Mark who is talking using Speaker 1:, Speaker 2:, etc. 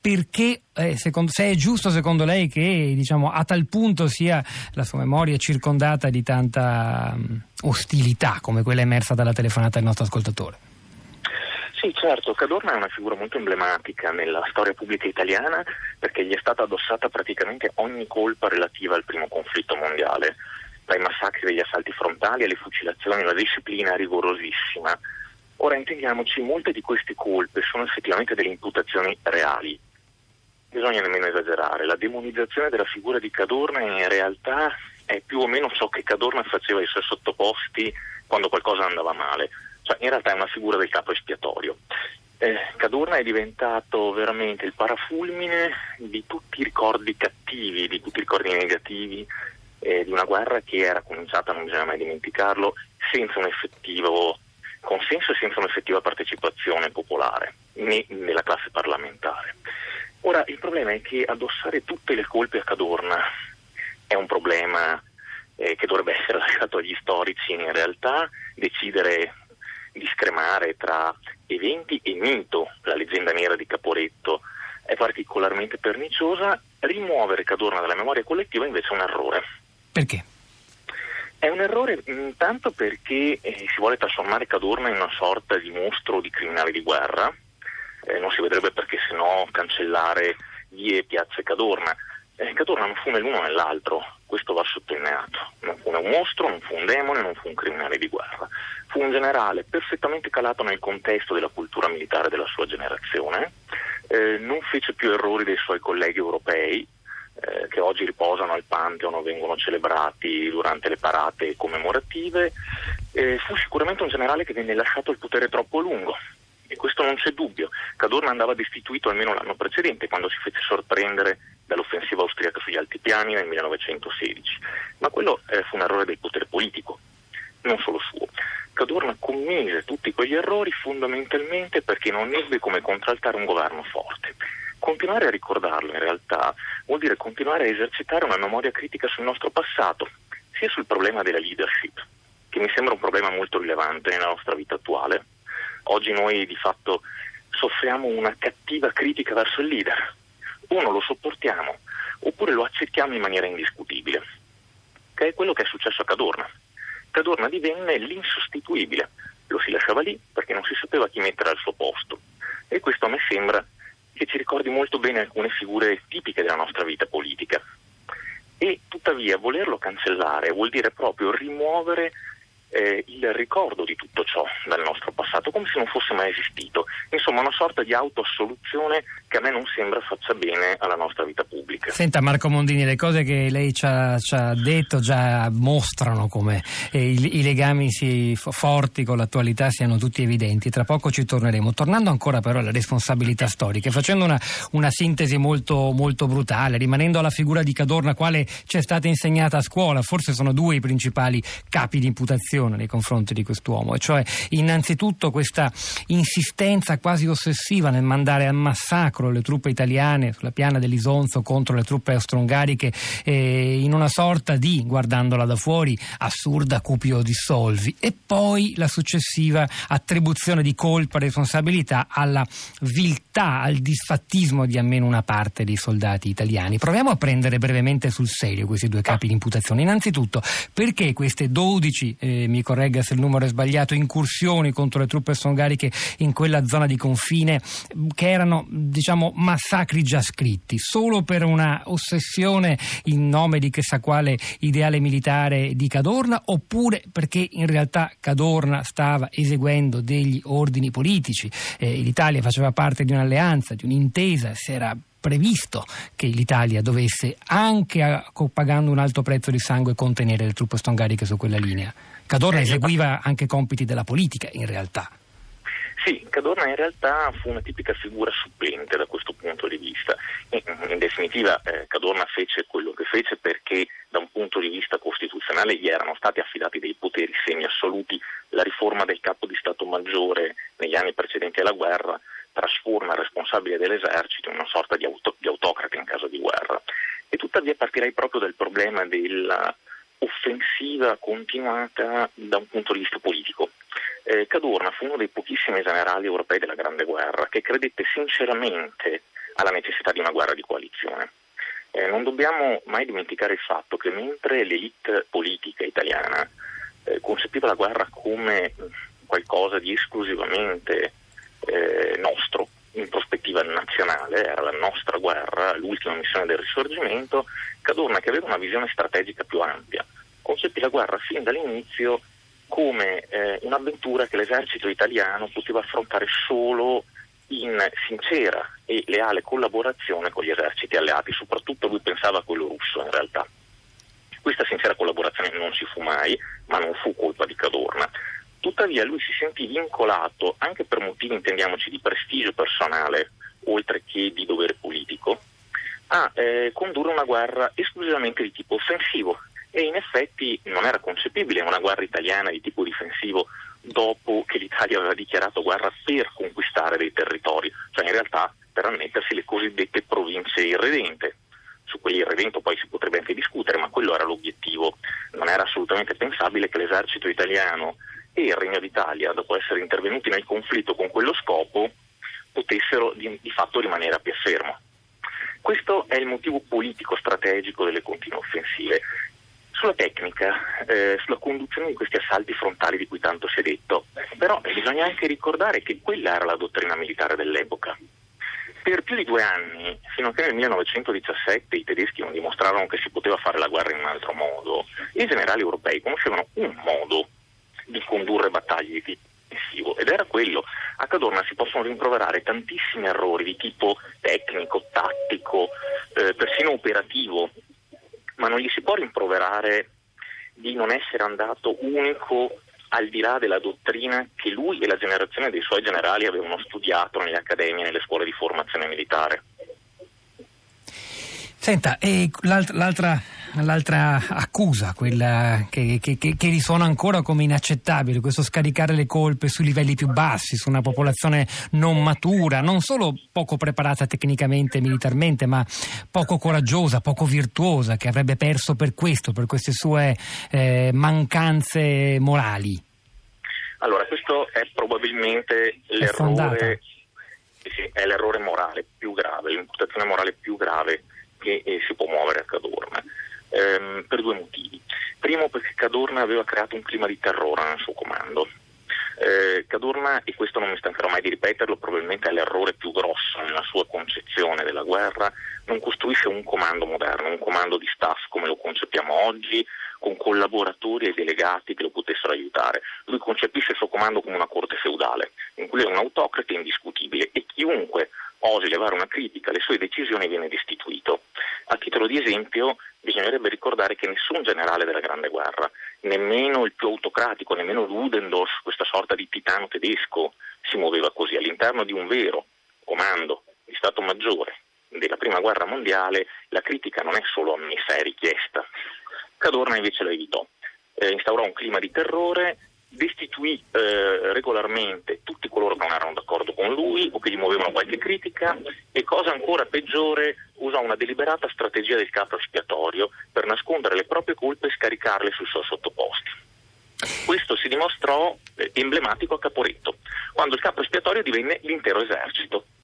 Speaker 1: perché, eh, secondo, se è giusto secondo lei che diciamo, a tal punto sia la sua memoria circondata di tanta um, ostilità come quella emersa dalla telefonata del nostro ascoltatore.
Speaker 2: Sì, certo, Cadorna è una figura molto emblematica nella storia pubblica italiana perché gli è stata addossata praticamente ogni colpa relativa al primo conflitto mondiale, dai massacri degli assalti frontali alle fucilazioni, una disciplina rigorosissima. Ora intendiamoci, molte di queste colpe sono effettivamente delle imputazioni reali, bisogna nemmeno esagerare, la demonizzazione della figura di Cadorna in realtà è più o meno ciò che Cadorna faceva ai suoi sottoposti quando qualcosa andava male, cioè in realtà è una figura del capo espiatorio. Eh, Cadorna è diventato veramente il parafulmine di tutti i ricordi cattivi, di tutti i ricordi negativi eh, di una guerra che era cominciata, non bisogna mai dimenticarlo, senza un effettivo consenso e senza un'effettiva partecipazione popolare né nella classe parlamentare. Ora, il problema è che addossare tutte le colpe a Cadorna è un problema eh, che dovrebbe essere lasciato agli storici in realtà, decidere di scremare tra eventi e mito, la leggenda nera di Caporetto è particolarmente perniciosa, rimuovere Cadorna dalla memoria collettiva invece è un errore.
Speaker 1: Perché?
Speaker 2: È un errore intanto perché eh, si vuole trasformare Cadorna in una sorta di mostro di criminale di guerra, eh, non si vedrebbe perché se no cancellare vie piazze Cadorna. Eh, Cadorna non fu né l'uno né l'altro, questo va sottolineato. Non fu né un mostro, non fu un demone, non fu un criminale di guerra. Fu un generale perfettamente calato nel contesto della cultura militare della sua generazione, eh, non fece più errori dei suoi colleghi europei, eh, che oggi riposano al Pantheon o vengono celebrati durante le parate commemorative, eh, fu sicuramente un generale che venne lasciato al potere troppo lungo, e questo non c'è dubbio. Cadorna andava destituito almeno l'anno precedente, quando si fece sorprendere dall'offensiva austriaca sugli altipiani nel 1916. Ma quello eh, fu un errore del potere politico, non solo suo. Cadorna commise tutti quegli errori fondamentalmente perché non ebbe come contraltare un governo forte. Continuare a ricordarlo in realtà vuol dire continuare a esercitare una memoria critica sul nostro passato, sia sul problema della leadership, che mi sembra un problema molto rilevante nella nostra vita attuale, Oggi noi di fatto soffriamo una cattiva critica verso il leader. O non lo sopportiamo, oppure lo accettiamo in maniera indiscutibile, che è quello che è successo a Cadorna. Cadorna divenne l'insostituibile, lo si lasciava lì perché non si sapeva chi mettere al suo posto. E questo a me sembra che ci ricordi molto bene alcune figure tipiche della nostra vita politica. E tuttavia volerlo cancellare vuol dire proprio rimuovere eh, il ricordo di tutto ciò dal nostro passato, come se non fosse mai esistito. Insomma, una sorta di autoassoluzione che a me non sembra faccia bene alla nostra vita pubblica.
Speaker 1: Senta Marco Mondini, le cose che lei ci ha, ci ha detto già mostrano come eh, i, i, legami si, forti con l'attualità siano tutti evidenti. Tra poco ci torneremo. Tornando ancora però alle responsabilità storiche, facendo una, una sintesi molto, molto brutale, rimanendo alla figura di Cadorna, quale ci è stata insegnata a scuola, forse sono due i principali capi di imputazione attenzione nei confronti di quest'uomo, e cioè innanzitutto questa insistenza quasi ossessiva nel mandare al massacro le truppe italiane sulla piana dell'Isonzo contro le truppe austro-ungariche eh, in una sorta di, guardandola da fuori, assurda cupio di solvi e poi la successiva attribuzione di colpa e responsabilità alla viltà, al disfattismo di almeno una parte dei soldati italiani. Proviamo a prendere brevemente sul serio questi due capi di imputazione. Innanzitutto, perché queste 12 eh, mi corregga se il numero è sbagliato, incursioni contro le truppe songariche in quella zona di confine che erano diciamo massacri già scritti, solo per una ossessione in nome di chissà quale ideale militare di Cadorna oppure perché in realtà Cadorna stava eseguendo degli ordini politici, eh, l'Italia faceva parte di un'alleanza, di un'intesa, si era previsto che l'Italia dovesse, anche pagando un alto prezzo di sangue, contenere le truppe stongariche su quella linea. Cadorna eseguiva anche compiti della politica in realtà.
Speaker 2: Sì, Cadorna in realtà fu una tipica figura supplente da questo punto di vista. In, in definitiva eh, Cadorna fece quello che fece perché da un punto di vista costituzionale gli erano stati affidati dei poteri semi-assoluti. La riforma del capo di Stato Maggiore negli anni precedenti alla guerra trasforma il responsabile dell'esercito in una sorta di, auto, di autocrate in caso di guerra. E tuttavia partirei proprio dal problema della continuata da un punto di vista politico. Eh, Cadorna fu uno dei pochissimi generali europei della Grande Guerra che credette sinceramente alla necessità di una guerra di coalizione. Eh, non dobbiamo mai dimenticare il fatto che mentre l'elite politica italiana eh, concepiva la guerra come qualcosa di esclusivamente eh, nostro, in prospettiva nazionale, era la nostra guerra, l'ultima missione del risorgimento, Cadorna che aveva una visione strategica più ampia, la guerra fin dall'inizio come eh, un'avventura che l'esercito italiano poteva affrontare solo in sincera e leale collaborazione con gli eserciti alleati, soprattutto lui pensava a quello russo in realtà. Questa sincera collaborazione non ci fu mai, ma non fu colpa di Cadorna. Tuttavia lui si sentì vincolato, anche per motivi intendiamoci di prestigio personale, oltre che di dovere politico, a eh, condurre una guerra esclusivamente di tipo offensivo e in effetti non era concepibile una guerra italiana di tipo difensivo dopo che l'Italia aveva dichiarato guerra per conquistare dei territori, cioè in realtà per annettersi le cosiddette province irredente. Su quell'irredento poi si potrebbe anche discutere, ma quello era l'obiettivo. Non era assolutamente pensabile che l'esercito italiano e il Regno d'Italia, dopo essere intervenuti nel conflitto con quello scopo, potessero di, di fatto rimanere a piè fermo. Questo è il motivo politico strategico delle continue offensive. Sulla tecnica, eh, sulla conduzione di questi assalti frontali di cui tanto si è detto, però bisogna anche ricordare che quella era la dottrina militare dell'epoca. Per più di due anni, fino a che nel 1917 i tedeschi non dimostrarono che si poteva fare la guerra in un altro modo, i generali europei conoscevano un modo di condurre battaglie di ed era quello. A Cadorna si possono rimproverare tantissimi errori di tipo tecnico, tattico, eh, persino operativo ma non gli si può rimproverare di non essere andato unico al di là della dottrina che lui e la generazione dei suoi generali avevano studiato nelle accademie e nelle scuole di formazione militare.
Speaker 1: Senta, e l'altra, l'altra accusa, quella che, che, che, risuona ancora come inaccettabile, questo scaricare le colpe sui livelli più bassi, su una popolazione non matura, non solo poco preparata tecnicamente e militarmente, ma poco coraggiosa, poco virtuosa, che avrebbe perso per questo, per queste sue eh, mancanze morali.
Speaker 2: Allora, questo è probabilmente l'errore, sì, è l'errore morale più grave, l'imputazione morale più grave che eh, si può muovere a Cadorna ehm, per due motivi. Primo perché Cadorna aveva creato un clima di terrore nel suo comando. Eh, Cadorna, e questo non mi stancherò mai di ripeterlo, probabilmente è l'errore più grosso nella sua concezione della guerra, non costruisce un comando moderno, un comando di staff come lo concepiamo oggi, con collaboratori e delegati che lo potessero aiutare. Lui concepisce il suo comando come una corte feudale, in cui è un autocrate indiscutibile e chiunque osi levare una critica alle sue decisioni viene destituito. A titolo di esempio bisognerebbe ricordare che nessun generale della Grande Guerra, nemmeno il più autocratico, nemmeno Ludendorff, questa sorta di titano tedesco, si muoveva così. All'interno di un vero comando di Stato Maggiore della Prima Guerra Mondiale la critica non è solo ammessa, è richiesta. Cadorna invece lo evitò. Eh, instaurò un clima di terrore, destituì eh, regolarmente coloro che non erano d'accordo con lui o che gli muovevano qualche critica e cosa ancora peggiore usò una deliberata strategia del capo espiatorio per nascondere le proprie colpe e scaricarle sui suoi sottoposti. Questo si dimostrò eh, emblematico a Caporetto, quando il capo espiatorio divenne l'intero esercito.